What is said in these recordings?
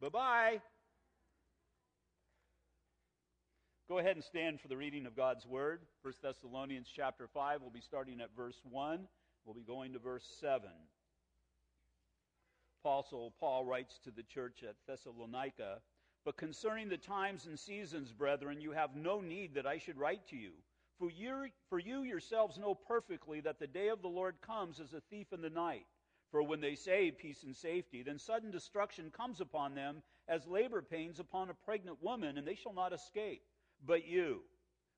Bye bye. Go ahead and stand for the reading of God's Word. 1 Thessalonians chapter 5. We'll be starting at verse 1. We'll be going to verse 7. Apostle Paul writes to the church at Thessalonica But concerning the times and seasons, brethren, you have no need that I should write to you. For you, for you yourselves know perfectly that the day of the Lord comes as a thief in the night. For when they say peace and safety, then sudden destruction comes upon them as labor pains upon a pregnant woman, and they shall not escape. But you,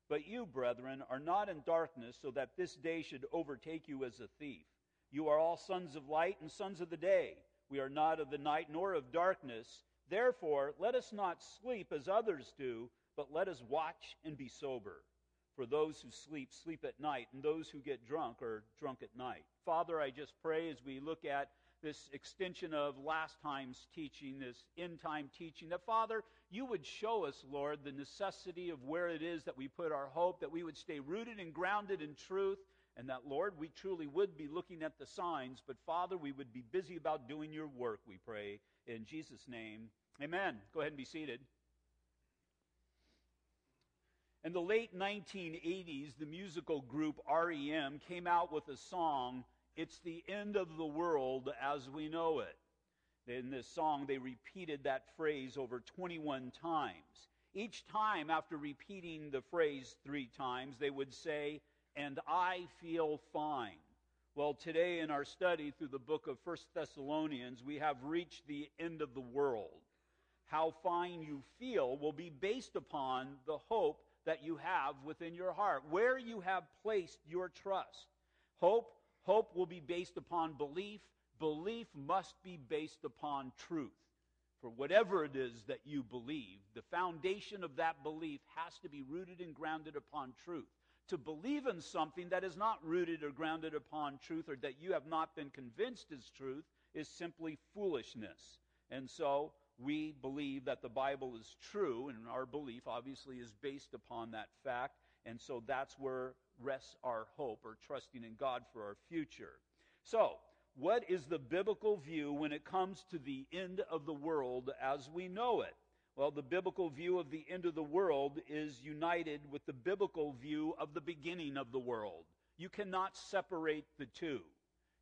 but you, brethren, are not in darkness, so that this day should overtake you as a thief. You are all sons of light and sons of the day. We are not of the night nor of darkness. Therefore, let us not sleep as others do, but let us watch and be sober. For those who sleep, sleep at night, and those who get drunk are drunk at night. Father, I just pray as we look at this extension of last time's teaching, this end time teaching, that Father, you would show us, Lord, the necessity of where it is that we put our hope, that we would stay rooted and grounded in truth, and that, Lord, we truly would be looking at the signs, but Father, we would be busy about doing your work, we pray. In Jesus' name, amen. Go ahead and be seated. In the late 1980s, the musical group REM came out with a song, It's the End of the World as We Know It. In this song, they repeated that phrase over 21 times. Each time, after repeating the phrase three times, they would say, and I feel fine. Well, today in our study through the book of First Thessalonians, we have reached the end of the world. How fine you feel will be based upon the hope that you have within your heart, where you have placed your trust. Hope, hope will be based upon belief. Belief must be based upon truth. For whatever it is that you believe, the foundation of that belief has to be rooted and grounded upon truth to believe in something that is not rooted or grounded upon truth or that you have not been convinced is truth is simply foolishness. And so we believe that the Bible is true, and our belief obviously is based upon that fact. And so that's where rests our hope or trusting in God for our future. So, what is the biblical view when it comes to the end of the world as we know it? Well, the biblical view of the end of the world is united with the biblical view of the beginning of the world. You cannot separate the two.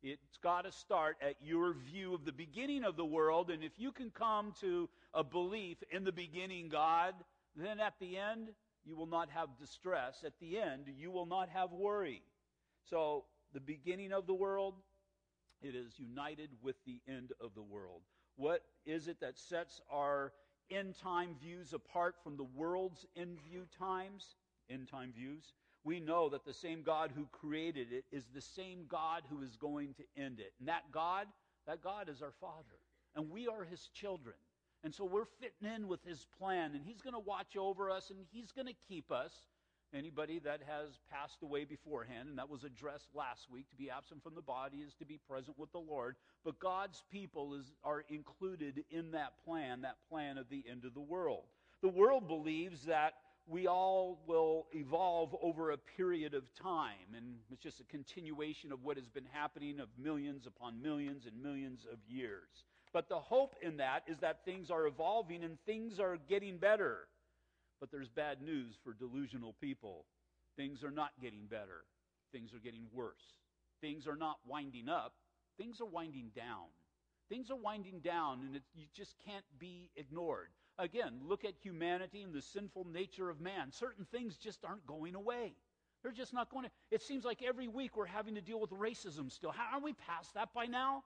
It's got to start at your view of the beginning of the world, and if you can come to a belief in the beginning God, then at the end, you will not have distress. At the end, you will not have worry. So, the beginning of the world, it is united with the end of the world. What is it that sets our end time views apart from the world's end view times, end time views, we know that the same God who created it is the same God who is going to end it. And that God, that God is our Father. And we are His children. And so we're fitting in with His plan. And He's going to watch over us and He's going to keep us anybody that has passed away beforehand, and that was addressed last week. To be absent from the body is to be present with the Lord. But God's people is, are included in that plan, that plan of the end of the world. The world believes that we all will evolve over a period of time, and it's just a continuation of what has been happening of millions upon millions and millions of years. But the hope in that is that things are evolving and things are getting better. But there's bad news for delusional people. Things are not getting better, things are getting worse. Things are not winding up, things are winding down. Things are winding down, and it, you just can't be ignored. Again, look at humanity and the sinful nature of man. Certain things just aren't going away. They're just not going to. It seems like every week we're having to deal with racism still. How are we past that by now?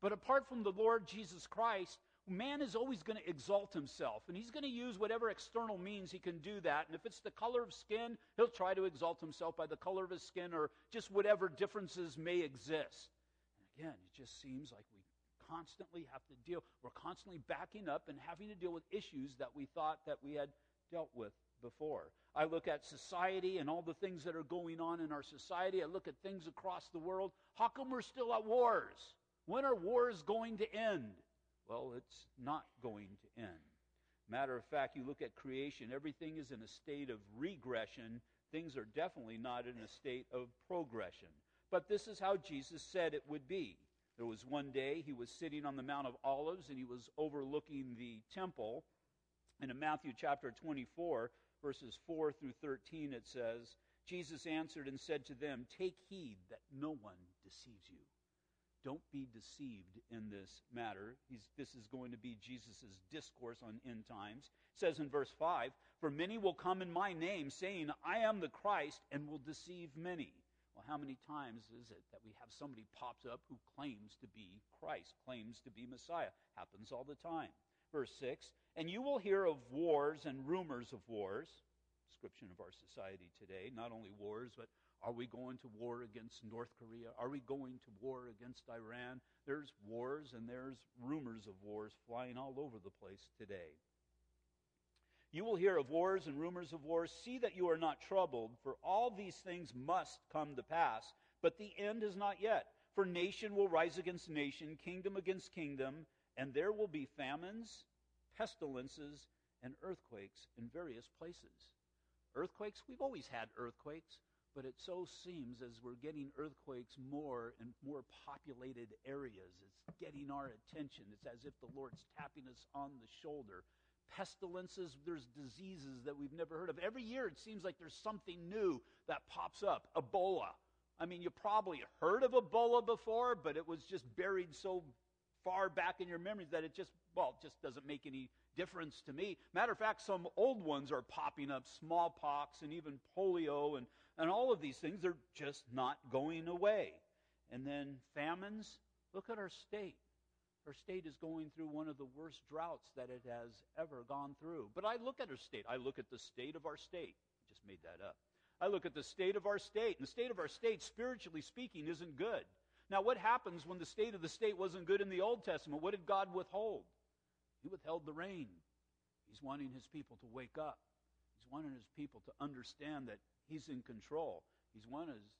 But apart from the Lord Jesus Christ, man is always going to exalt himself, and he's going to use whatever external means he can do that. And if it's the color of skin, he'll try to exalt himself by the color of his skin or just whatever differences may exist. And again, it just seems like constantly have to deal, we're constantly backing up and having to deal with issues that we thought that we had dealt with before. I look at society and all the things that are going on in our society. I look at things across the world. How come we're still at wars? When are wars going to end? Well, it's not going to end. Matter of fact, you look at creation, everything is in a state of regression. Things are definitely not in a state of progression. But this is how Jesus said it would be. There was one day he was sitting on the Mount of Olives and he was overlooking the temple. And in Matthew chapter 24, verses 4 through 13, it says, Jesus answered and said to them, Take heed that no one deceives you. Don't be deceived in this matter. He's, this is going to be Jesus' discourse on end times. It says in verse 5 For many will come in my name, saying, I am the Christ, and will deceive many. Well, how many times is it that we have somebody pops up who claims to be Christ, claims to be Messiah? Happens all the time. Verse 6 And you will hear of wars and rumors of wars. Description of our society today. Not only wars, but are we going to war against North Korea? Are we going to war against Iran? There's wars and there's rumors of wars flying all over the place today. You will hear of wars and rumors of wars. See that you are not troubled, for all these things must come to pass, but the end is not yet. For nation will rise against nation, kingdom against kingdom, and there will be famines, pestilences, and earthquakes in various places. Earthquakes, we've always had earthquakes. But it so seems as we're getting earthquakes more in more populated areas, it's getting our attention. It's as if the Lord's tapping us on the shoulder. Pestilences, there's diseases that we've never heard of. Every year it seems like there's something new that pops up. Ebola. I mean, you probably heard of Ebola before, but it was just buried so far back in your memories that it just, well, it just doesn't make any difference to me. Matter of fact, some old ones are popping up smallpox and even polio and and all of these things are just not going away. And then famines. Look at our state. Our state is going through one of the worst droughts that it has ever gone through. But I look at her state. I look at the state of our state. I just made that up. I look at the state of our state. And the state of our state, spiritually speaking, isn't good. Now, what happens when the state of the state wasn't good in the Old Testament? What did God withhold? He withheld the rain. He's wanting his people to wake up. He's wanting his people to understand that He's in control. He's wanting his,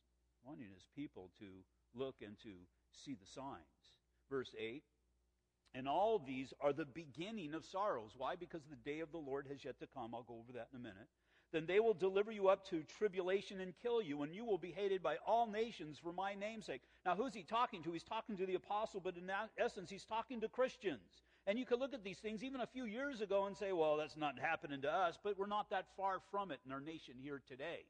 wanting his people to look and to see the signs. Verse 8 And all these are the beginning of sorrows. Why? Because the day of the Lord has yet to come. I'll go over that in a minute. Then they will deliver you up to tribulation and kill you, and you will be hated by all nations for my namesake. Now, who's he talking to? He's talking to the apostle, but in essence, he's talking to Christians. And you could look at these things even a few years ago and say, well, that's not happening to us, but we're not that far from it in our nation here today.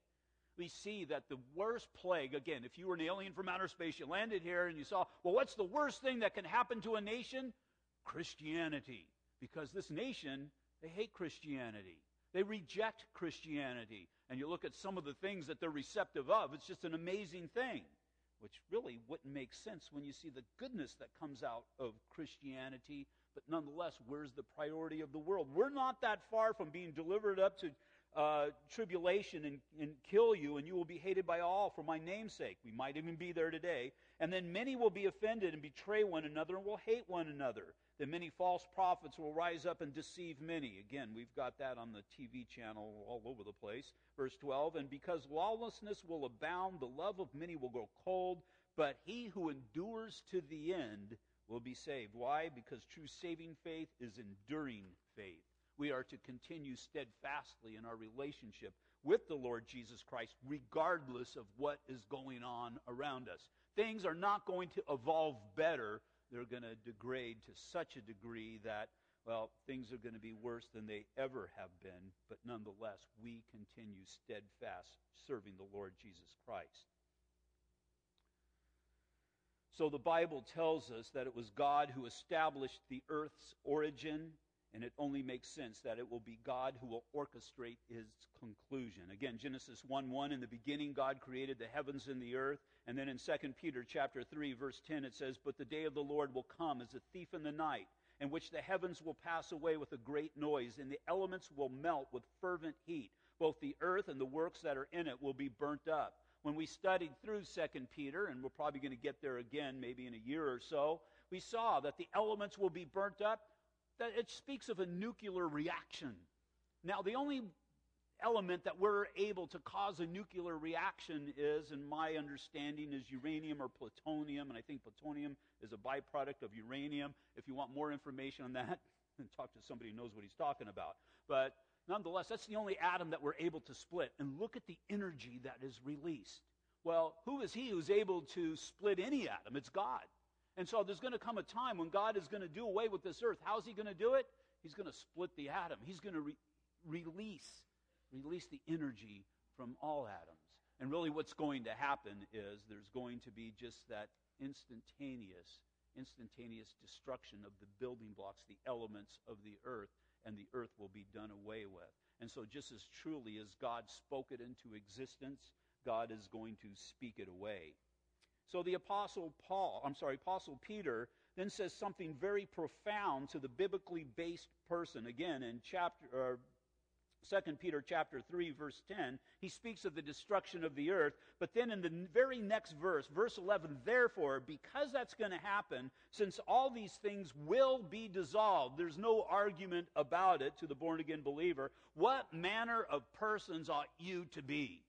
We see that the worst plague, again, if you were an alien from outer space, you landed here and you saw, well, what's the worst thing that can happen to a nation? Christianity. Because this nation, they hate Christianity. They reject Christianity. And you look at some of the things that they're receptive of, it's just an amazing thing which really wouldn't make sense when you see the goodness that comes out of Christianity but nonetheless, where's the priority of the world? We're not that far from being delivered up to uh, tribulation and, and kill you, and you will be hated by all for my name's sake. We might even be there today. And then many will be offended and betray one another and will hate one another. Then many false prophets will rise up and deceive many. Again, we've got that on the TV channel all over the place. Verse 12, and because lawlessness will abound, the love of many will grow cold, but he who endures to the end will be saved. Why? Because true saving faith is enduring faith. We are to continue steadfastly in our relationship with the Lord Jesus Christ, regardless of what is going on around us. Things are not going to evolve better. They're going to degrade to such a degree that, well, things are going to be worse than they ever have been. But nonetheless, we continue steadfast serving the Lord Jesus Christ. So the Bible tells us that it was God who established the earth's origin, and it only makes sense that it will be God who will orchestrate its conclusion. Again, Genesis 1 1, in the beginning God created the heavens and the earth. And then in 2 Peter chapter 3, verse 10, it says, But the day of the Lord will come as a thief in the night, in which the heavens will pass away with a great noise, and the elements will melt with fervent heat. Both the earth and the works that are in it will be burnt up when we studied through 2 Peter, and we're probably going to get there again maybe in a year or so, we saw that the elements will be burnt up, that it speaks of a nuclear reaction. Now, the only element that we're able to cause a nuclear reaction is, in my understanding, is uranium or plutonium, and I think plutonium is a byproduct of uranium. If you want more information on that, then talk to somebody who knows what he's talking about. But nonetheless, that's the only atom that we're able to split. And look at the energy that is released. Well, who is he who's able to split any atom? It's God. And so there's going to come a time when God is going to do away with this earth. How's he going to do it? He's going to split the atom. He's going to re- release release the energy from all atoms. And really what's going to happen is there's going to be just that instantaneous instantaneous destruction of the building blocks, the elements of the earth, and the earth will be done away with. And so, just as truly as God spoke it into existence, God is going to speak it away. So, the Apostle Paul, I'm sorry, Apostle Peter then says something very profound to the biblically based person. Again, in chapter, 2 Peter chapter 3 verse 10, he speaks of the destruction of the earth, but then in the very next verse, verse 11, therefore, because that's going to happen, since all these things will be dissolved, there's no argument about it to the born again believer, what manner of persons ought you to be?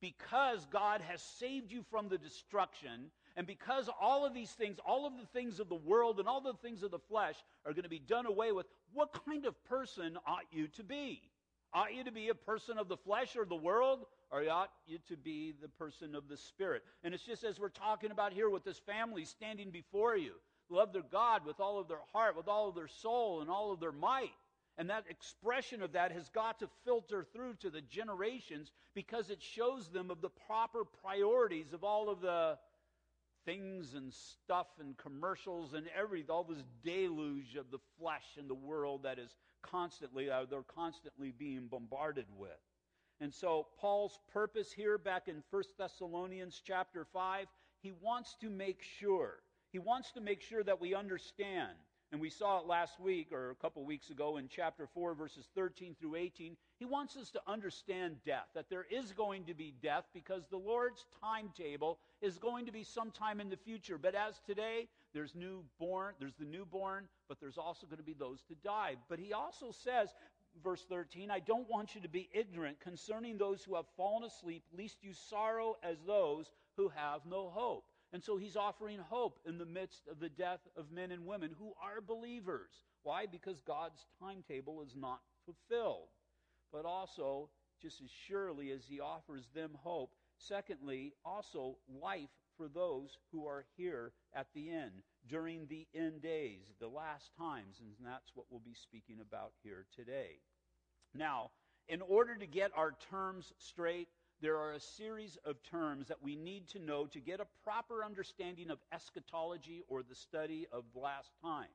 Because God has saved you from the destruction, and because all of these things, all of the things of the world and all the things of the flesh are going to be done away with, what kind of person ought you to be? Ought you to be a person of the flesh or the world? Or ought you to be the person of the Spirit? And it's just as we're talking about here with this family standing before you. Love their God with all of their heart, with all of their soul, and all of their might. And that expression of that has got to filter through to the generations because it shows them of the proper priorities of all of the things and stuff and commercials and every all this deluge of the flesh and the world that is constantly uh, they're constantly being bombarded with. And so Paul's purpose here back in 1 Thessalonians chapter 5, he wants to make sure. He wants to make sure that we understand. And we saw it last week or a couple weeks ago in chapter 4 verses 13 through 18. He wants us to understand death, that there is going to be death because the Lord's timetable is going to be sometime in the future. But as today, there's newborn, there's the newborn, but there's also going to be those to die. But he also says, verse 13, I don't want you to be ignorant concerning those who have fallen asleep, lest you sorrow as those who have no hope. And so he's offering hope in the midst of the death of men and women who are believers. Why? Because God's timetable is not fulfilled. But also, just as surely as he offers them hope, secondly, also life for those who are here at the end, during the end days, the last times, and that's what we'll be speaking about here today. Now, in order to get our terms straight, there are a series of terms that we need to know to get a proper understanding of eschatology or the study of last times.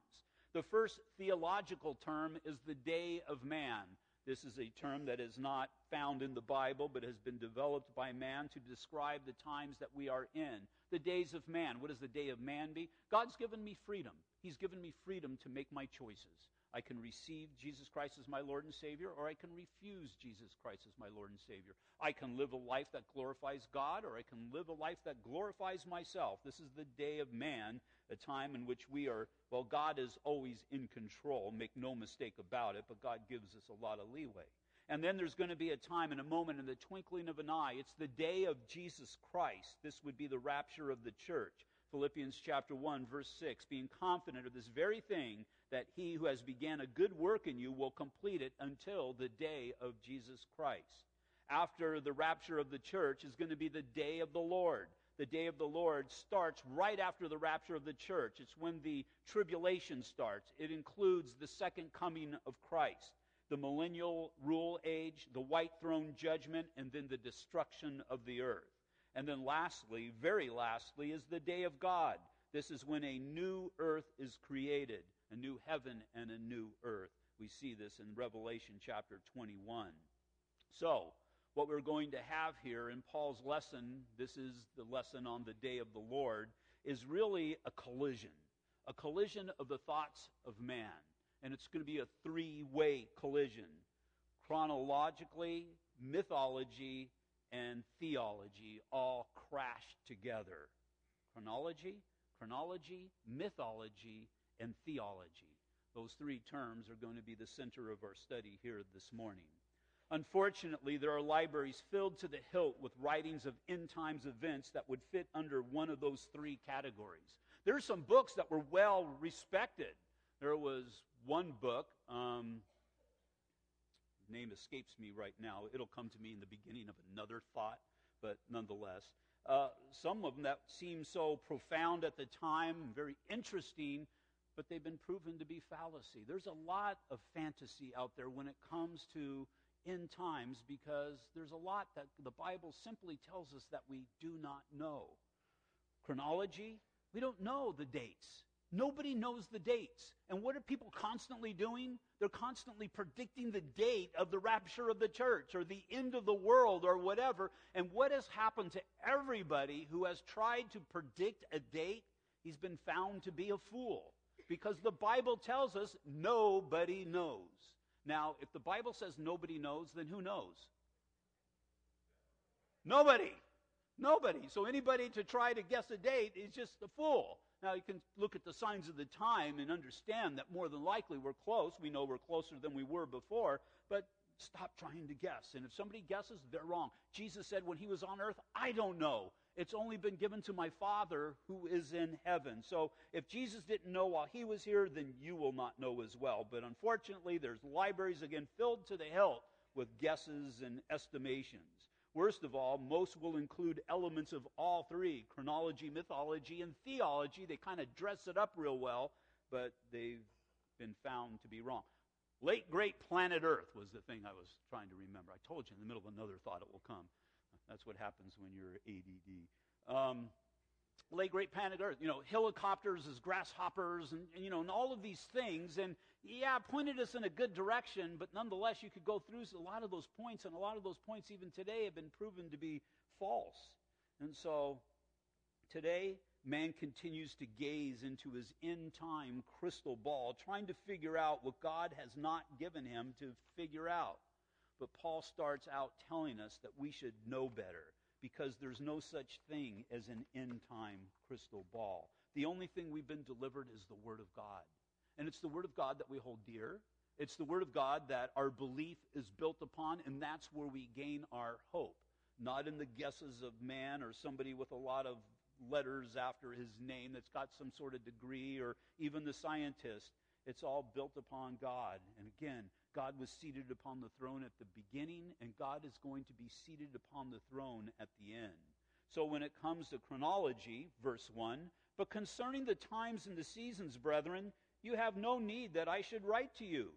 The first theological term is the day of man. This is a term that is not found in the Bible, but has been developed by man to describe the times that we are in. The days of man. What does the day of man be? God's given me freedom. He's given me freedom to make my choices. I can receive Jesus Christ as my Lord and Savior, or I can refuse Jesus Christ as my Lord and Savior. I can live a life that glorifies God, or I can live a life that glorifies myself. This is the day of man, a time in which we are, well, God is always in control, make no mistake about it, but God gives us a lot of leeway. And then there's going to be a time and a moment in the twinkling of an eye. It's the day of Jesus Christ. This would be the rapture of the church. Philippians chapter 1 verse 6, being confident of this very thing that he who has began a good work in you will complete it until the day of Jesus Christ. After the rapture of the church is going to be the day of the Lord. The day of the Lord starts right after the rapture of the church. It's when the tribulation starts. It includes the second coming of Christ, the millennial rule age, the white throne judgment, and then the destruction of the earth. And then lastly, very lastly, is the day of God. This is when a new earth is created, a new heaven and a new earth. We see this in Revelation chapter 21. So, what we're going to have here in Paul's lesson, this is the lesson on the day of the Lord, is really a collision. A collision of the thoughts of man. And it's going to be a three way collision chronologically, mythology, and theology all crash together. Chronology, chronology, mythology, and theology. Those three terms are going to be the center of our study here this morning. Unfortunately, there are libraries filled to the hilt with writings of end times events that would fit under one of those three categories. There are some books that were well respected. There was one book, um, name escapes me right now. It'll come to me in the beginning of another thought, but nonetheless. uh, some of them that seem so profound at the time, very interesting, but they've been proven to be fallacy. There's a lot of fantasy out there when it comes to end times because there's a lot that the Bible simply tells us that we do not know. Chronology, we don't know the dates. Nobody knows the dates. And what are people constantly doing? They're constantly predicting the date of the rapture of the church or the end of the world or whatever. And what has happened to everybody who has tried to predict a date? He's been found to be a fool. Because the Bible tells us nobody knows. Now, if the Bible says nobody knows, then who knows? Nobody. Nobody. So anybody to try to guess a date is just a fool. Now, you can look at the signs of the time and understand that more than likely we're close. We know we're closer than we were before, but stop trying to guess. And if somebody guesses, they're wrong. Jesus said when he was on earth, I don't know. It's only been given to my Father who is in heaven. So if Jesus didn't know while he was here, then you will not know as well. But unfortunately, there's libraries again filled to the hilt with guesses and estimations. Worst of all, most will include elements of all three chronology, mythology, and theology. They kind of dress it up real well, but they've been found to be wrong. Late great planet Earth was the thing I was trying to remember. I told you in the middle of another thought it will come. That's what happens when you're ADD. Um, late great planet Earth, you know, helicopters as grasshoppers, and, and, you know, and all of these things. And yeah, pointed us in a good direction, but nonetheless, you could go through a lot of those points, and a lot of those points, even today, have been proven to be false. And so, today, man continues to gaze into his end time crystal ball, trying to figure out what God has not given him to figure out. But Paul starts out telling us that we should know better because there's no such thing as an end time crystal ball. The only thing we've been delivered is the Word of God. And it's the Word of God that we hold dear. It's the Word of God that our belief is built upon, and that's where we gain our hope. Not in the guesses of man or somebody with a lot of letters after his name that's got some sort of degree or even the scientist. It's all built upon God. And again, God was seated upon the throne at the beginning, and God is going to be seated upon the throne at the end. So when it comes to chronology, verse 1, but concerning the times and the seasons, brethren, you have no need that I should write to you.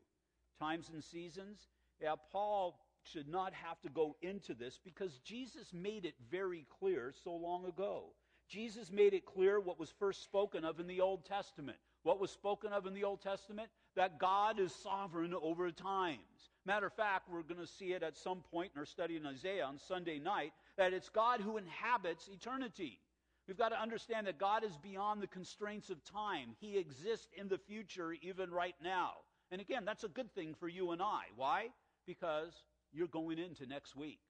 Times and seasons, yeah, Paul should not have to go into this because Jesus made it very clear so long ago. Jesus made it clear what was first spoken of in the Old Testament. What was spoken of in the Old Testament? That God is sovereign over times. Matter of fact, we're going to see it at some point in our study in Isaiah on Sunday night that it's God who inhabits eternity. We've got to understand that God is beyond the constraints of time. He exists in the future, even right now. And again, that's a good thing for you and I. Why? Because you're going into next week.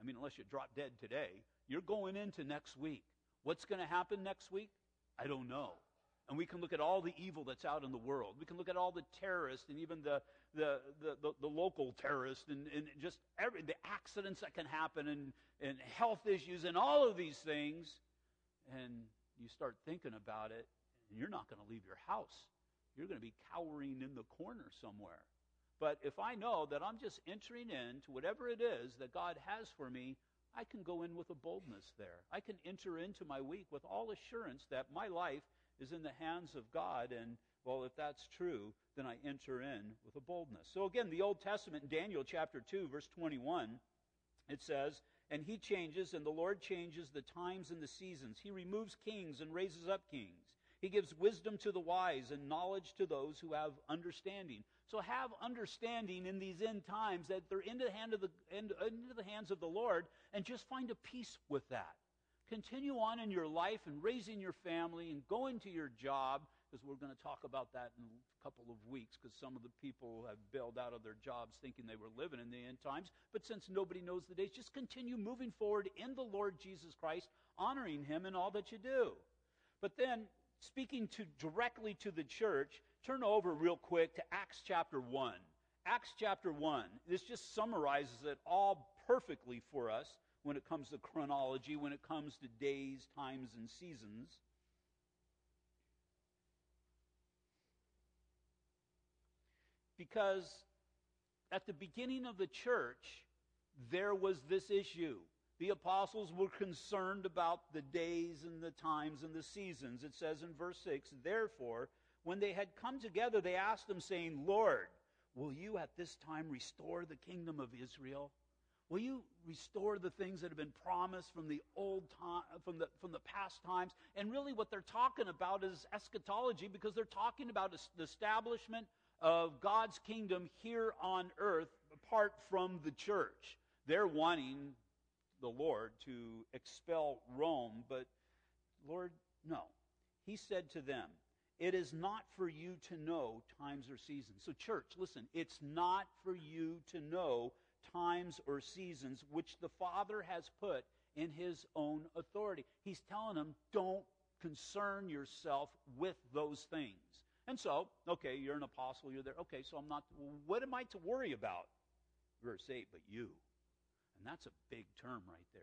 I mean, unless you drop dead today, you're going into next week. What's going to happen next week? I don't know. And we can look at all the evil that's out in the world. We can look at all the terrorists and even the, the, the, the, the local terrorists and, and just every, the accidents that can happen and, and health issues and all of these things. And you start thinking about it, and you're not going to leave your house. You're going to be cowering in the corner somewhere. But if I know that I'm just entering into whatever it is that God has for me, I can go in with a boldness there. I can enter into my week with all assurance that my life is in the hands of God. And, well, if that's true, then I enter in with a boldness. So, again, the Old Testament, Daniel chapter 2, verse 21, it says, And he changes, and the Lord changes the times and the seasons. He removes kings and raises up kings. He gives wisdom to the wise and knowledge to those who have understanding. So have understanding in these end times that they're into the, hand of the, into the hands of the Lord and just find a peace with that. Continue on in your life and raising your family and going to your job, because we're going to talk about that in a couple of weeks, because some of the people have bailed out of their jobs thinking they were living in the end times. But since nobody knows the days, just continue moving forward in the Lord Jesus Christ, honoring him in all that you do. But then speaking to directly to the church, turn over real quick to Acts chapter 1. Acts chapter 1. This just summarizes it all perfectly for us when it comes to chronology, when it comes to days, times, and seasons. Because at the beginning of the church, there was this issue The apostles were concerned about the days and the times and the seasons. It says in verse 6 Therefore, when they had come together, they asked him, saying, Lord, will you at this time restore the kingdom of Israel? Will you restore the things that have been promised from the old time, from the, from the past times? And really, what they're talking about is eschatology because they're talking about the establishment of God's kingdom here on earth apart from the church. They're wanting the Lord to expel Rome, but Lord, no. He said to them, It is not for you to know times or seasons. So, church, listen, it's not for you to know times or seasons which the Father has put in his own authority. He's telling them, don't concern yourself with those things. And so, okay, you're an apostle, you're there. Okay, so I'm not, what am I to worry about? Verse 8, but you. And that's a big term right there.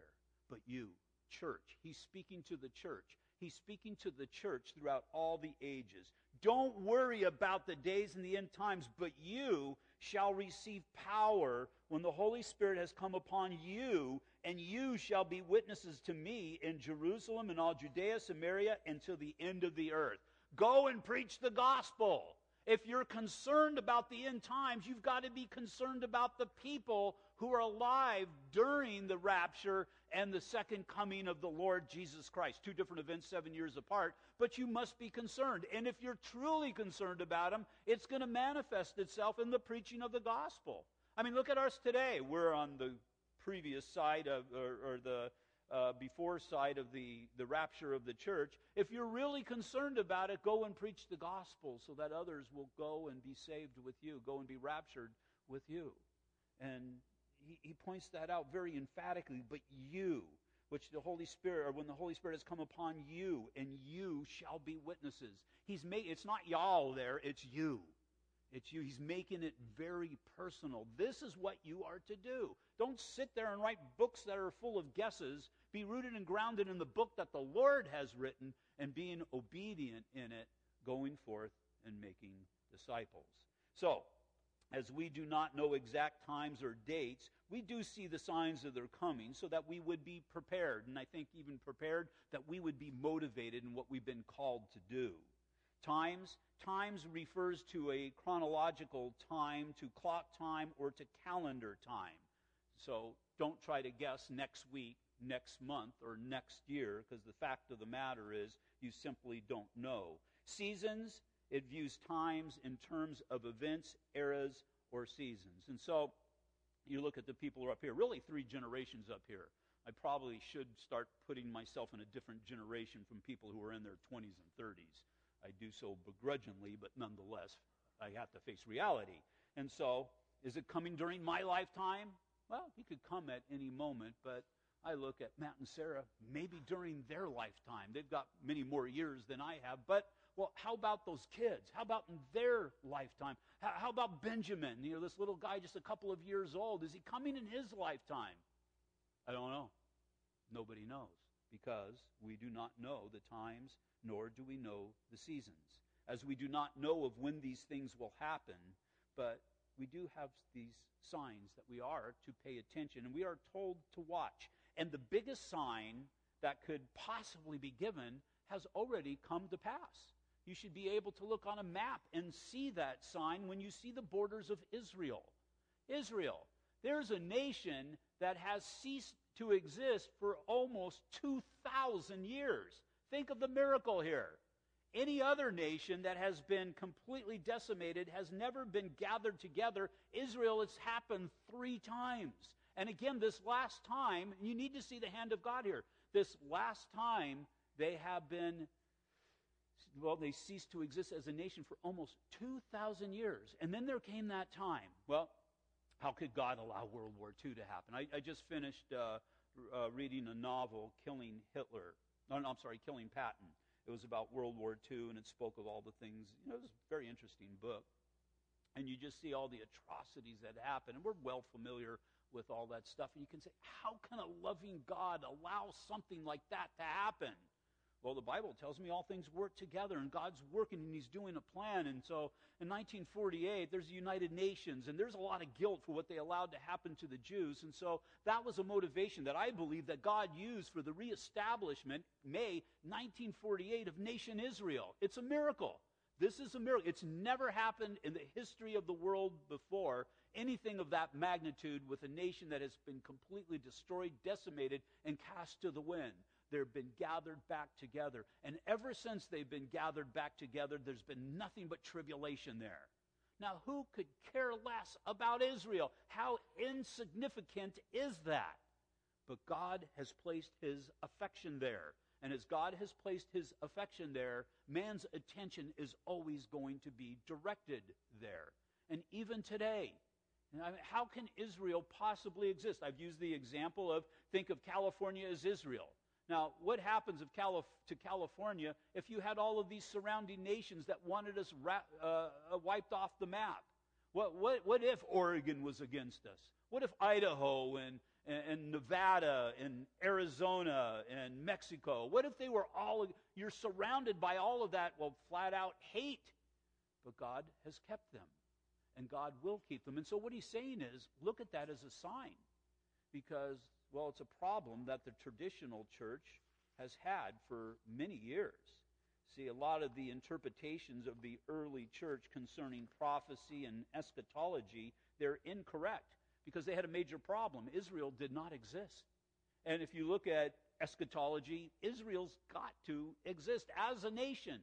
But you, church. He's speaking to the church. He's speaking to the church throughout all the ages. Don't worry about the days and the end times, but you shall receive power when the Holy Spirit has come upon you, and you shall be witnesses to me in Jerusalem and all Judea, Samaria, and to the end of the earth. Go and preach the gospel. If you're concerned about the end times, you've got to be concerned about the people who are alive during the rapture and the second coming of the Lord Jesus Christ. Two different events, seven years apart, but you must be concerned. And if you're truly concerned about them, it's going to manifest itself in the preaching of the gospel. I mean, look at us today. We're on the previous side of, or, or the uh, before side of the, the rapture of the church. If you're really concerned about it, go and preach the gospel so that others will go and be saved with you, go and be raptured with you. And he, points that out very emphatically. But you, which the Holy Spirit, or when the Holy Spirit has come upon you, and you shall be witnesses. He's made, it's not y'all there, it's you. It's you. He's making it very personal. This is what you are to do. Don't sit there and write books that are full of guesses. Be rooted and grounded in the book that the Lord has written and being obedient in it, going forth and making disciples. So, as we do not know exact times or dates, we do see the signs of their coming so that we would be prepared. And I think even prepared that we would be motivated in what we've been called to do. Times, times refers to a chronological time, to clock time, or to calendar time. So don't try to guess next week, next month, or next year, because the fact of the matter is you simply don't know. Seasons, it views times in terms of events, eras, or seasons. And so you look at the people who are up here, really three generations up here. I probably should start putting myself in a different generation from people who are in their 20s and 30s. I do so begrudgingly, but nonetheless, I have to face reality. And so, is it coming during my lifetime? Well, he could come at any moment, but I look at Matt and Sarah, maybe during their lifetime. They've got many more years than I have, but well, how about those kids? How about in their lifetime? How, how, about Benjamin? You know, this little guy just a couple of years old. Is he coming in his lifetime? I don't know. Nobody knows because we do not know the times, nor do we know the seasons. As we do not know of when these things will happen, but we do have these signs that we are to pay attention, and we are told to watch. And the biggest sign that could possibly be given has already come to pass. You should be able to look on a map and see that sign when you see the borders of Israel. Israel, there's a nation that has ceased to exist for almost 2,000 years. Think of the miracle here. Any other nation that has been completely decimated has never been gathered together. Israel, it's happened three times. And again, this last time, you need to see the hand of God here. This last time, they have been well, they ceased to exist as a nation for almost 2,000 years. And then there came that time. Well, how could God allow World War II to happen? I, I just finished uh, uh, reading a novel, Killing Hitler. No, no, I'm sorry, Killing Patton. It was about World War II, and it spoke of all the things. You know, it was a very interesting book. And you just see all the atrocities that happened. And we're well familiar with all that stuff. And you can say, how can a loving God allow something like that to happen? Well, the Bible tells me all things work together, and God's working, and He's doing a plan. And so in 1948, there's the United Nations, and there's a lot of guilt for what they allowed to happen to the Jews. And so that was a motivation that I believe that God used for the reestablishment, May 1948, of nation Israel. It's a miracle. This is a miracle. It's never happened in the history of the world before, anything of that magnitude with a nation that has been completely destroyed, decimated, and cast to the wind. They've been gathered back together. And ever since they've been gathered back together, there's been nothing but tribulation there. Now, who could care less about Israel? How insignificant is that? But God has placed his affection there. And as God has placed his affection there, man's attention is always going to be directed there. And even today, how can Israel possibly exist? I've used the example of think of California as Israel. Now, what happens Calif- to California if you had all of these surrounding nations that wanted us ra- uh, uh, wiped off the map? What, what, what if Oregon was against us? What if Idaho and, and, and Nevada and Arizona and Mexico? What if they were all, you're surrounded by all of that, well, flat out hate. But God has kept them, and God will keep them. And so what he's saying is look at that as a sign because well, it's a problem that the traditional church has had for many years. See, a lot of the interpretations of the early church concerning prophecy and eschatology, they're incorrect because they had a major problem. Israel did not exist. And if you look at eschatology, Israel's got to exist as a nation.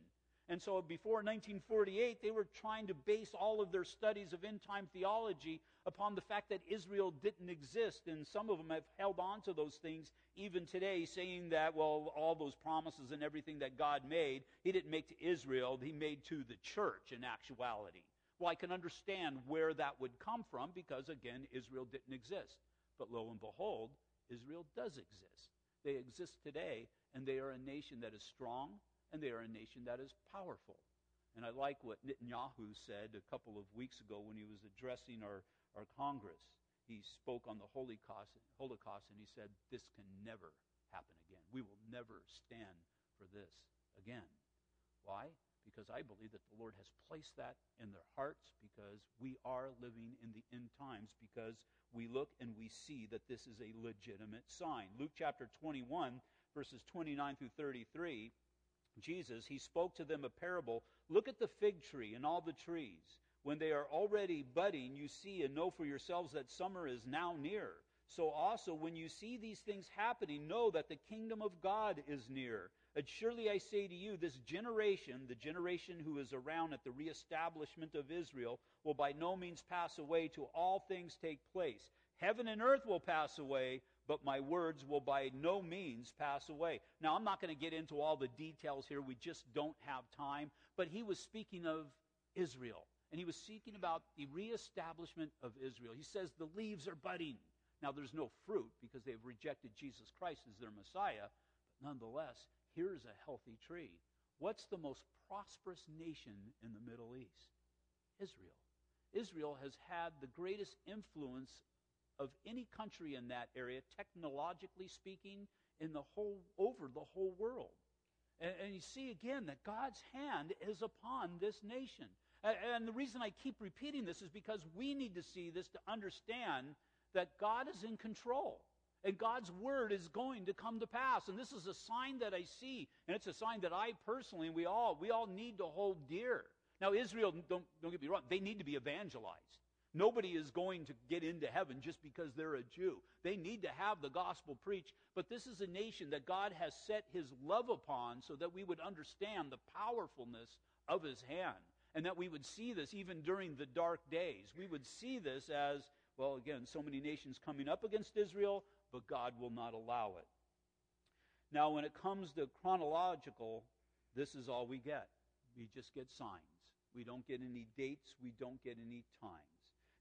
And so before 1948, they were trying to base all of their studies of end time theology upon the fact that Israel didn't exist. And some of them have held on to those things even today, saying that, well, all those promises and everything that God made, He didn't make to Israel, He made to the church in actuality. Well, I can understand where that would come from because, again, Israel didn't exist. But lo and behold, Israel does exist. They exist today, and they are a nation that is strong and they are a nation that is powerful. And I like what Netanyahu said a couple of weeks ago when he was addressing our, our Congress. He spoke on the Holocaust, Holocaust and he said, This can never happen again. We will never stand for this again. Why? Because I believe that the Lord has placed that in their hearts because we are living in the end times because we look and we see that this is a legitimate sign. Luke chapter 21, verses 29 through 33 Jesus, he spoke to them a parable. Look at the fig tree and all the trees. When they are already budding, you see and know for yourselves that summer is now near. So also, when you see these things happening, know that the kingdom of God is near. And surely I say to you, this generation, the generation who is around at the reestablishment of Israel, will by no means pass away till all things take place. Heaven and earth will pass away, but my words will by no means pass away. Now, I'm not going to get into all the details here. We just don't have time. But he was speaking of Israel, and he was speaking about the reestablishment of Israel. He says the leaves are budding. Now, there's no fruit because they've rejected Jesus Christ as their Messiah, but nonetheless, here's a healthy tree. What's the most prosperous nation in the Middle East? Israel. Israel has had the greatest influence of any country in that area, technologically speaking, in the whole over the whole world. And, and you see again that God's hand is upon this nation. And, and the reason I keep repeating this is because we need to see this to understand that God is in control. And God's word is going to come to pass. And this is a sign that I see. And it's a sign that I personally, and we all, we all need to hold dear. Now, Israel, don't, don't get me wrong, they need to be evangelized. Nobody is going to get into heaven just because they're a Jew. They need to have the gospel preached. But this is a nation that God has set his love upon so that we would understand the powerfulness of his hand. And that we would see this even during the dark days. We would see this as, well, again, so many nations coming up against Israel, but God will not allow it. Now, when it comes to chronological, this is all we get. We just get signs. We don't get any dates. We don't get any times.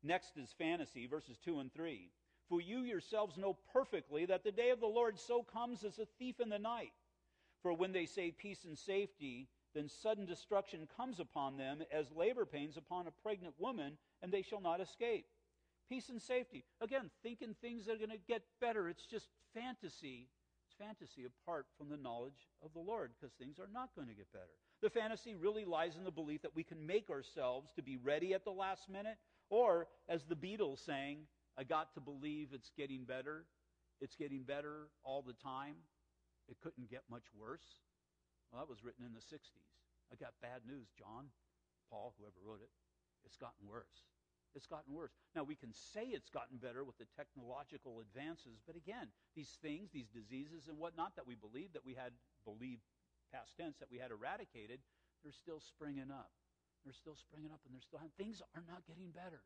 Next is fantasy, verses 2 and 3. For you yourselves know perfectly that the day of the Lord so comes as a thief in the night. For when they say peace and safety, then sudden destruction comes upon them as labor pains upon a pregnant woman, and they shall not escape. Peace and safety. Again, thinking things are going to get better. It's just fantasy. It's fantasy apart from the knowledge of the Lord because things are not going to get better. The fantasy really lies in the belief that we can make ourselves to be ready at the last minute, or as the Beatles sang, I got to believe it's getting better. It's getting better all the time. It couldn't get much worse. Well, that was written in the 60s. I got bad news, John, Paul, whoever wrote it. It's gotten worse. It's gotten worse. Now, we can say it's gotten better with the technological advances, but again, these things, these diseases and whatnot that we believed that we had, believed past tense, that we had eradicated, they're still springing up. They're still springing up, and they're still, things are not getting better.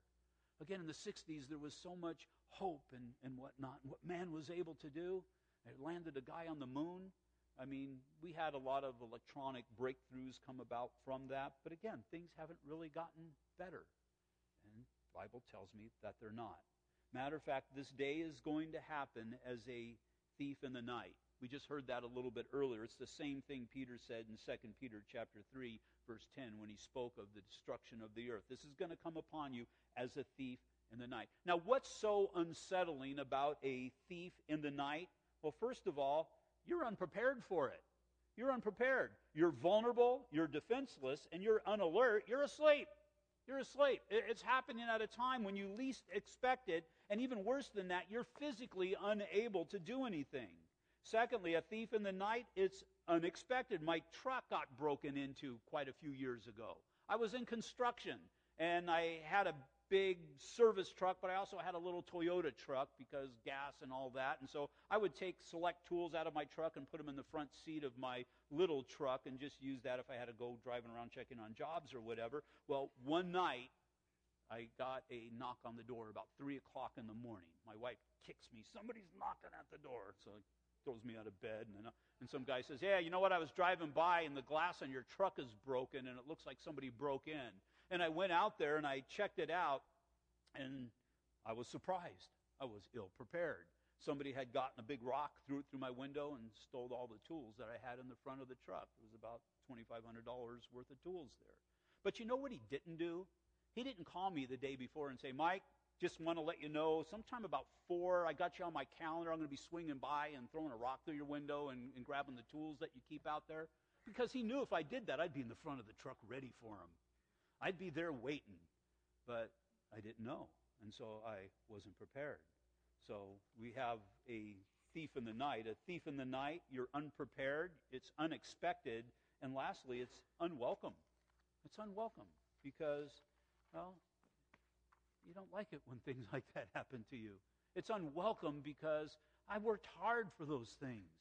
Again, in the 60s, there was so much hope and, and whatnot, and what man was able to do. It landed a guy on the moon. I mean, we had a lot of electronic breakthroughs come about from that, but again, things haven't really gotten better. And the Bible tells me that they're not. Matter of fact, this day is going to happen as a thief in the night. We just heard that a little bit earlier. It's the same thing Peter said in 2 Peter chapter 3 verse 10 when he spoke of the destruction of the earth. This is going to come upon you as a thief in the night. Now, what's so unsettling about a thief in the night? Well, first of all, you're unprepared for it. You're unprepared. You're vulnerable, you're defenseless, and you're unalert. You're asleep. You're asleep. It's happening at a time when you least expect it, and even worse than that, you're physically unable to do anything. Secondly, a thief in the night, it's unexpected. My truck got broken into quite a few years ago. I was in construction, and I had a big service truck, but I also had a little Toyota truck because gas and all that. And so I would take select tools out of my truck and put them in the front seat of my little truck and just use that if I had to go driving around checking on jobs or whatever. Well, one night I got a knock on the door about 3 o'clock in the morning. My wife kicks me. Somebody's knocking at the door. So throws me out of bed. And, uh, and some guy says, Yeah, you know what? I was driving by and the glass on your truck is broken and it looks like somebody broke in. And I went out there and I checked it out, and I was surprised. I was ill prepared. Somebody had gotten a big rock, threw it through my window, and stole all the tools that I had in the front of the truck. It was about $2,500 worth of tools there. But you know what he didn't do? He didn't call me the day before and say, Mike, just want to let you know, sometime about four, I got you on my calendar. I'm going to be swinging by and throwing a rock through your window and, and grabbing the tools that you keep out there. Because he knew if I did that, I'd be in the front of the truck ready for him. I'd be there waiting, but I didn't know, and so I wasn't prepared. So we have a thief in the night. A thief in the night, you're unprepared, it's unexpected, and lastly, it's unwelcome. It's unwelcome because, well, you don't like it when things like that happen to you. It's unwelcome because I worked hard for those things.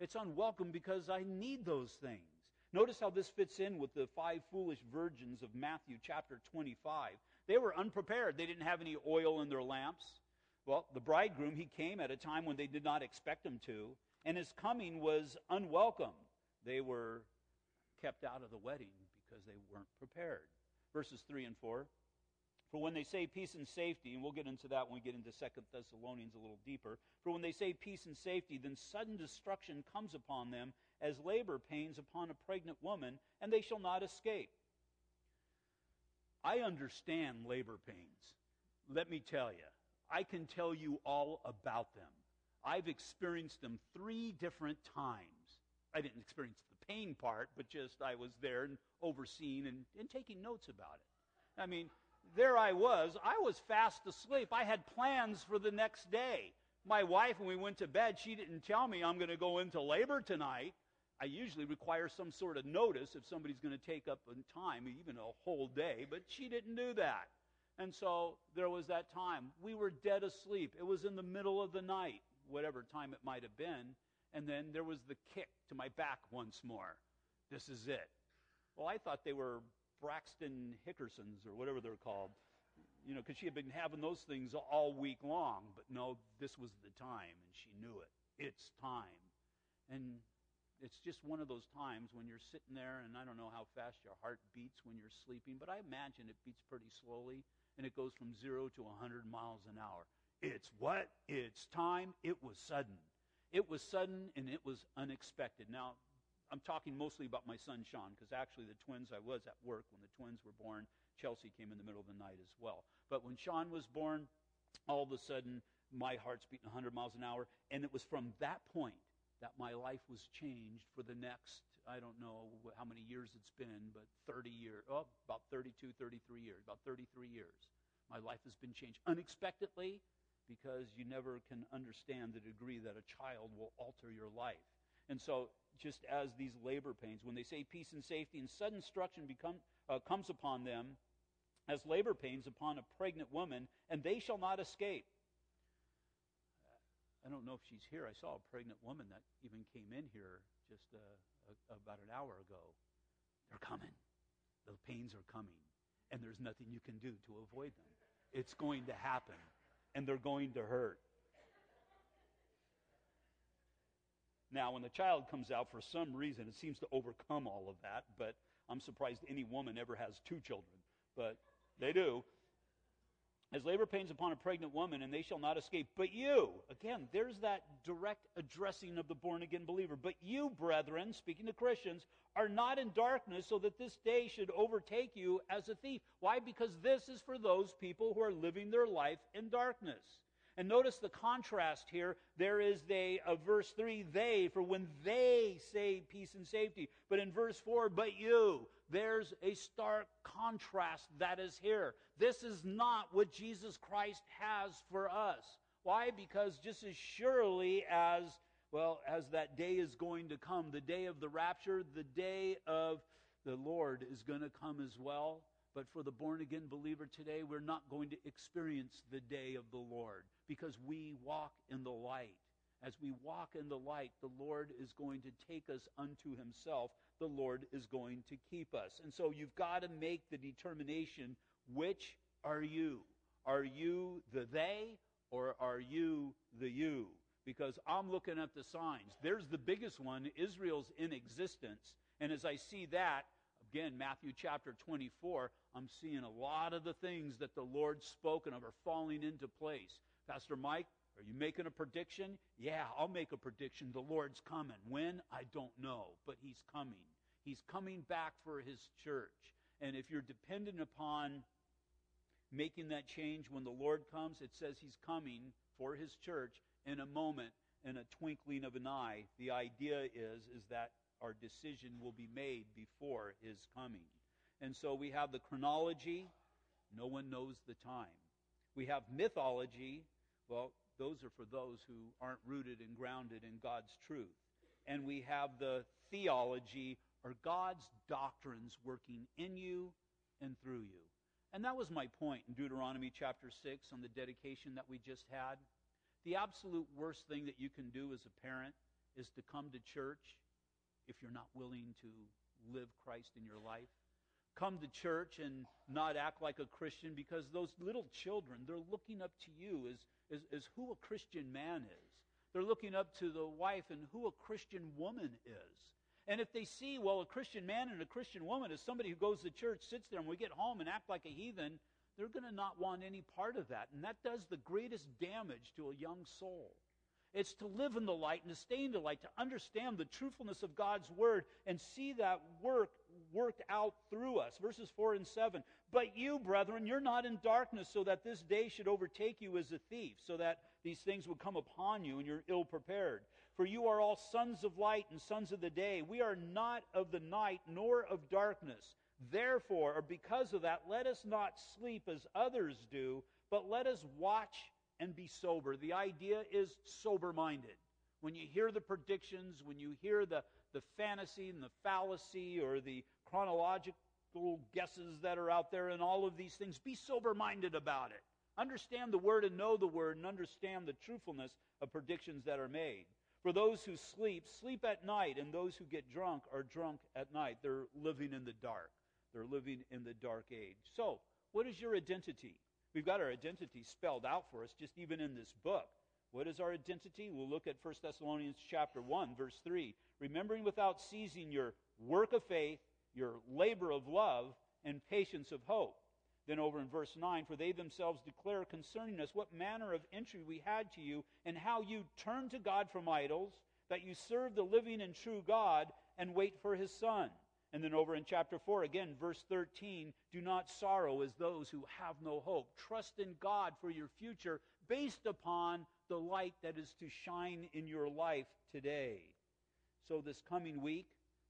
It's unwelcome because I need those things. Notice how this fits in with the five foolish virgins of Matthew chapter 25. They were unprepared. They didn't have any oil in their lamps. Well, the bridegroom, he came at a time when they did not expect him to, and his coming was unwelcome. They were kept out of the wedding because they weren't prepared. Verses 3 and 4. For when they say peace and safety, and we'll get into that when we get into Second Thessalonians a little deeper. For when they say peace and safety, then sudden destruction comes upon them as labor pains upon a pregnant woman, and they shall not escape. I understand labor pains. Let me tell you, I can tell you all about them. I've experienced them three different times. I didn't experience the pain part, but just I was there and overseeing and, and taking notes about it. I mean, there I was. I was fast asleep. I had plans for the next day. My wife, when we went to bed, she didn't tell me I'm going to go into labor tonight. I usually require some sort of notice if somebody's going to take up time, even a whole day, but she didn't do that. And so there was that time. We were dead asleep. It was in the middle of the night, whatever time it might have been. And then there was the kick to my back once more. This is it. Well, I thought they were Braxton Hickersons or whatever they're called, you know, because she had been having those things all week long. But no, this was the time, and she knew it. It's time. And it's just one of those times when you're sitting there, and I don't know how fast your heart beats when you're sleeping, but I imagine it beats pretty slowly, and it goes from zero to 100 miles an hour. It's what? It's time. It was sudden. It was sudden, and it was unexpected. Now, I'm talking mostly about my son Sean, because actually the twins, I was at work when the twins were born. Chelsea came in the middle of the night as well. But when Sean was born, all of a sudden, my heart's beating 100 miles an hour, and it was from that point that my life was changed for the next, I don't know how many years it's been, but 30 years, oh, about 32, 33 years, about 33 years. My life has been changed unexpectedly because you never can understand the degree that a child will alter your life. And so, just as these labor pains, when they say peace and safety, and sudden destruction become, uh, comes upon them, as labor pains upon a pregnant woman, and they shall not escape. I don't know if she's here. I saw a pregnant woman that even came in here just uh, a, about an hour ago. They're coming. The pains are coming, and there's nothing you can do to avoid them. It's going to happen, and they're going to hurt. Now, when the child comes out, for some reason, it seems to overcome all of that, but I'm surprised any woman ever has two children. But they do. As labor pains upon a pregnant woman, and they shall not escape. But you, again, there's that direct addressing of the born again believer. But you, brethren, speaking to Christians, are not in darkness so that this day should overtake you as a thief. Why? Because this is for those people who are living their life in darkness. And notice the contrast here. There is a, a uh, verse 3, they, for when they say peace and safety. But in verse 4, but you, there's a stark contrast that is here. This is not what Jesus Christ has for us. Why? Because just as surely as, well, as that day is going to come, the day of the rapture, the day of the Lord is going to come as well. But for the born again believer today, we're not going to experience the day of the Lord because we walk in the light. As we walk in the light, the Lord is going to take us unto himself. The Lord is going to keep us. And so you've got to make the determination which are you? Are you the they or are you the you? Because I'm looking at the signs. There's the biggest one Israel's in existence. And as I see that, again, Matthew chapter 24, I'm seeing a lot of the things that the Lord's spoken of are falling into place. Pastor Mike, are you making a prediction? Yeah, I'll make a prediction. The Lord's coming. When? I don't know, but He's coming. He's coming back for His church. And if you're dependent upon making that change when the Lord comes, it says He's coming for His church in a moment, in a twinkling of an eye. The idea is, is that our decision will be made before His coming. And so we have the chronology. No one knows the time. We have mythology. Well, those are for those who aren't rooted and grounded in God's truth. And we have the theology, or God's doctrines working in you and through you. And that was my point in Deuteronomy chapter 6 on the dedication that we just had. The absolute worst thing that you can do as a parent is to come to church if you're not willing to live Christ in your life come to church and not act like a Christian because those little children, they're looking up to you as, as, as who a Christian man is. They're looking up to the wife and who a Christian woman is. And if they see, well, a Christian man and a Christian woman is somebody who goes to church, sits there, and we get home and act like a heathen, they're going to not want any part of that. And that does the greatest damage to a young soul. It's to live in the light and to stay in the light, to understand the truthfulness of God's word and see that work worked out through us. Verses 4 and 7. But you, brethren, you're not in darkness so that this day should overtake you as a thief, so that these things would come upon you and you're ill prepared. For you are all sons of light and sons of the day. We are not of the night nor of darkness. Therefore, or because of that, let us not sleep as others do, but let us watch and be sober. The idea is sober minded. When you hear the predictions, when you hear the, the fantasy and the fallacy or the chronological guesses that are out there and all of these things, be sober minded about it. Understand the word and know the word and understand the truthfulness of predictions that are made. For those who sleep, sleep at night, and those who get drunk are drunk at night. They're living in the dark. They're living in the dark age. So, what is your identity? We've got our identity spelled out for us just even in this book. What is our identity? We'll look at 1 Thessalonians chapter 1 verse 3. Remembering without ceasing your work of faith, your labor of love, and patience of hope. Then over in verse 9, for they themselves declare concerning us what manner of entry we had to you, and how you turned to God from idols, that you serve the living and true God, and wait for his Son and then over in chapter 4, again, verse 13, do not sorrow as those who have no hope. Trust in God for your future based upon the light that is to shine in your life today. So, this coming week,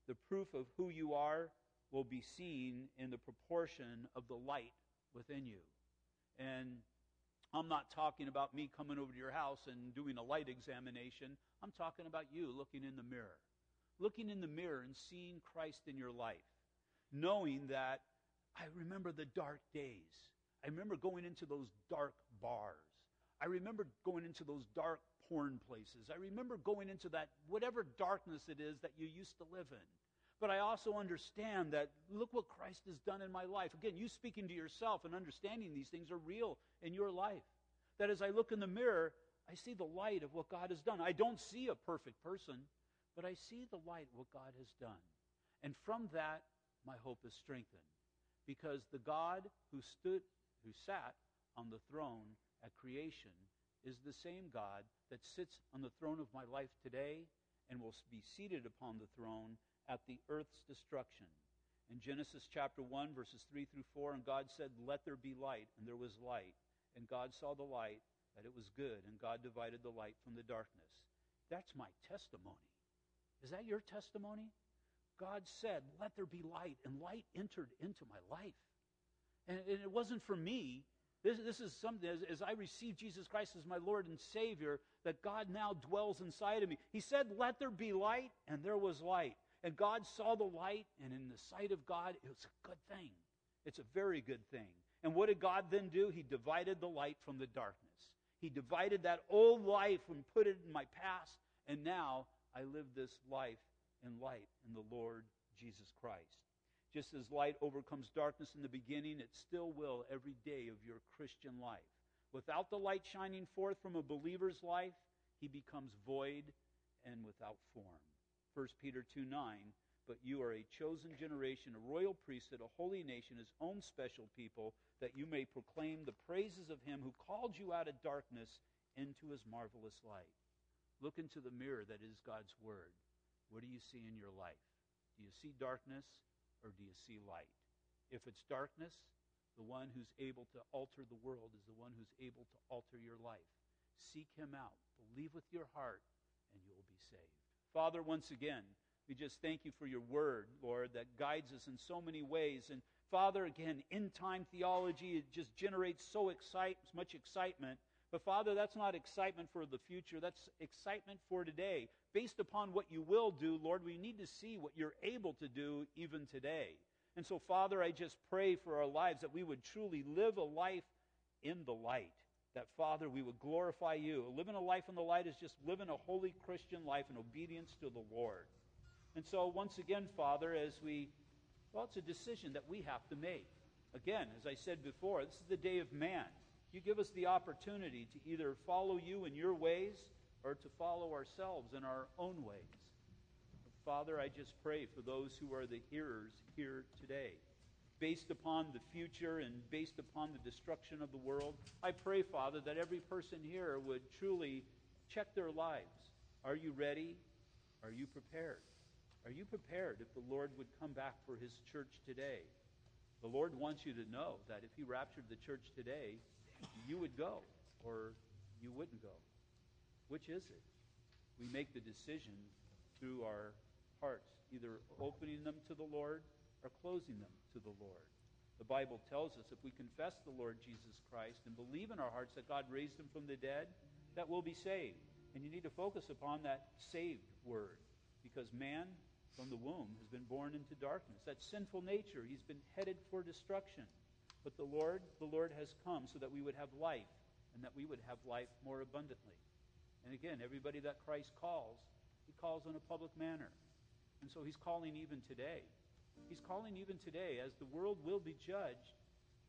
the proof of who you are will be seen in the proportion of the light within you. And I'm not talking about me coming over to your house and doing a light examination. I'm talking about you looking in the mirror. Looking in the mirror and seeing Christ in your life. Knowing that I remember the dark days. I remember going into those dark bars. I remember going into those dark porn places. I remember going into that, whatever darkness it is that you used to live in. But I also understand that look what Christ has done in my life. Again, you speaking to yourself and understanding these things are real in your life. That as I look in the mirror, I see the light of what God has done. I don't see a perfect person, but I see the light what God has done. And from that, my hope is strengthened. Because the God who stood, who sat on the throne at creation is the same God that sits on the throne of my life today and will be seated upon the throne at the earth's destruction. In Genesis chapter 1, verses 3 through 4, and God said, Let there be light, and there was light. And God saw the light, that it was good, and God divided the light from the darkness. That's my testimony. Is that your testimony? God said, Let there be light, and light entered into my life. And, and it wasn't for me. This, this is something, as, as I receive Jesus Christ as my Lord and Savior, that God now dwells inside of me. He said, Let there be light, and there was light. And God saw the light, and in the sight of God, it was a good thing. It's a very good thing. And what did God then do? He divided the light from the darkness. He divided that old life and put it in my past, and now I live this life in light in the Lord Jesus Christ. Just as light overcomes darkness in the beginning, it still will every day of your Christian life. Without the light shining forth from a believer's life, he becomes void and without form. 1 Peter 2 9, but you are a chosen generation, a royal priesthood, a holy nation, his own special people, that you may proclaim the praises of him who called you out of darkness into his marvelous light. Look into the mirror that is God's word. What do you see in your life? Do you see darkness or do you see light? If it's darkness, the one who's able to alter the world is the one who's able to alter your life. Seek him out. Believe with your heart, and you will be saved. Father, once again, we just thank you for your word, Lord, that guides us in so many ways. And Father, again, end time theology, it just generates so excite, much excitement. But Father, that's not excitement for the future. That's excitement for today. Based upon what you will do, Lord, we need to see what you're able to do even today. And so, Father, I just pray for our lives that we would truly live a life in the light that, Father, we would glorify you. Living a life in the light is just living a holy Christian life in obedience to the Lord. And so, once again, Father, as we, well, it's a decision that we have to make. Again, as I said before, this is the day of man. You give us the opportunity to either follow you in your ways or to follow ourselves in our own ways. Father, I just pray for those who are the hearers here today based upon the future and based upon the destruction of the world. I pray, Father, that every person here would truly check their lives. Are you ready? Are you prepared? Are you prepared if the Lord would come back for his church today? The Lord wants you to know that if he raptured the church today, you would go or you wouldn't go. Which is it? We make the decision through our hearts, either opening them to the Lord or closing them to the Lord. The Bible tells us if we confess the Lord Jesus Christ and believe in our hearts that God raised him from the dead, that we'll be saved. And you need to focus upon that saved word because man from the womb has been born into darkness. That sinful nature, he's been headed for destruction. But the Lord, the Lord has come so that we would have life and that we would have life more abundantly. And again, everybody that Christ calls, he calls in a public manner. And so he's calling even today. He's calling even today, as the world will be judged,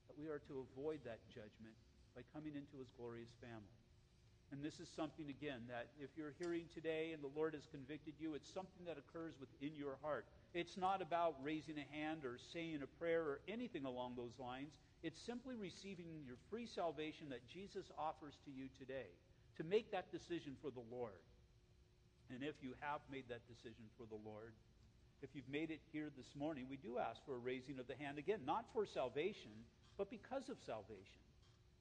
that we are to avoid that judgment by coming into his glorious family. And this is something, again, that if you're hearing today and the Lord has convicted you, it's something that occurs within your heart. It's not about raising a hand or saying a prayer or anything along those lines. It's simply receiving your free salvation that Jesus offers to you today to make that decision for the Lord. And if you have made that decision for the Lord, if you've made it here this morning, we do ask for a raising of the hand again, not for salvation, but because of salvation,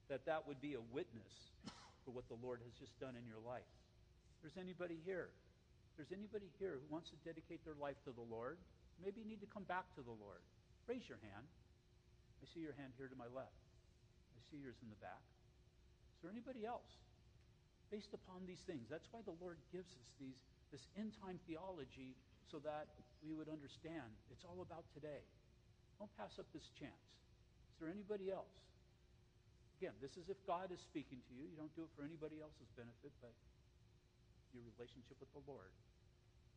that that would be a witness for what the Lord has just done in your life. If there's anybody here, there's anybody here who wants to dedicate their life to the Lord, maybe you need to come back to the Lord. Raise your hand. I see your hand here to my left. I see yours in the back. Is there anybody else? Based upon these things. That's why the Lord gives us these, this end time theology so that we would understand it's all about today. Don't pass up this chance. Is there anybody else? Again, this is if God is speaking to you. You don't do it for anybody else's benefit, but your relationship with the Lord.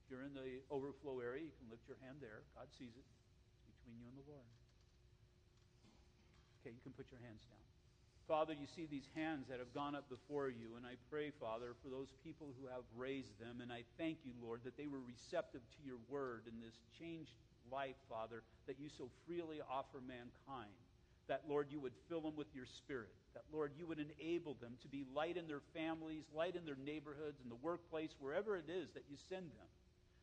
If you're in the overflow area, you can lift your hand there. God sees it. It's between you and the Lord. Okay, you can put your hands down. Father, you see these hands that have gone up before you, and I pray, Father, for those people who have raised them, and I thank you, Lord, that they were receptive to your word in this changed life, Father, that you so freely offer mankind. That, Lord, you would fill them with your spirit. That, Lord, you would enable them to be light in their families, light in their neighborhoods, in the workplace, wherever it is that you send them.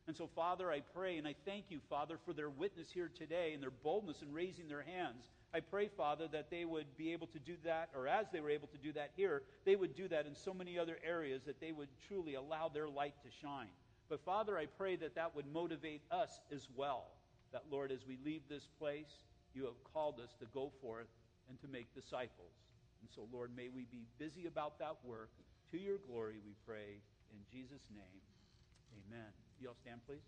And so, Father, I pray and I thank you, Father, for their witness here today and their boldness in raising their hands. I pray, Father, that they would be able to do that, or as they were able to do that here, they would do that in so many other areas that they would truly allow their light to shine. But, Father, I pray that that would motivate us as well. That, Lord, as we leave this place, you have called us to go forth and to make disciples. And so, Lord, may we be busy about that work. To your glory, we pray. In Jesus' name, amen. You all stand, please.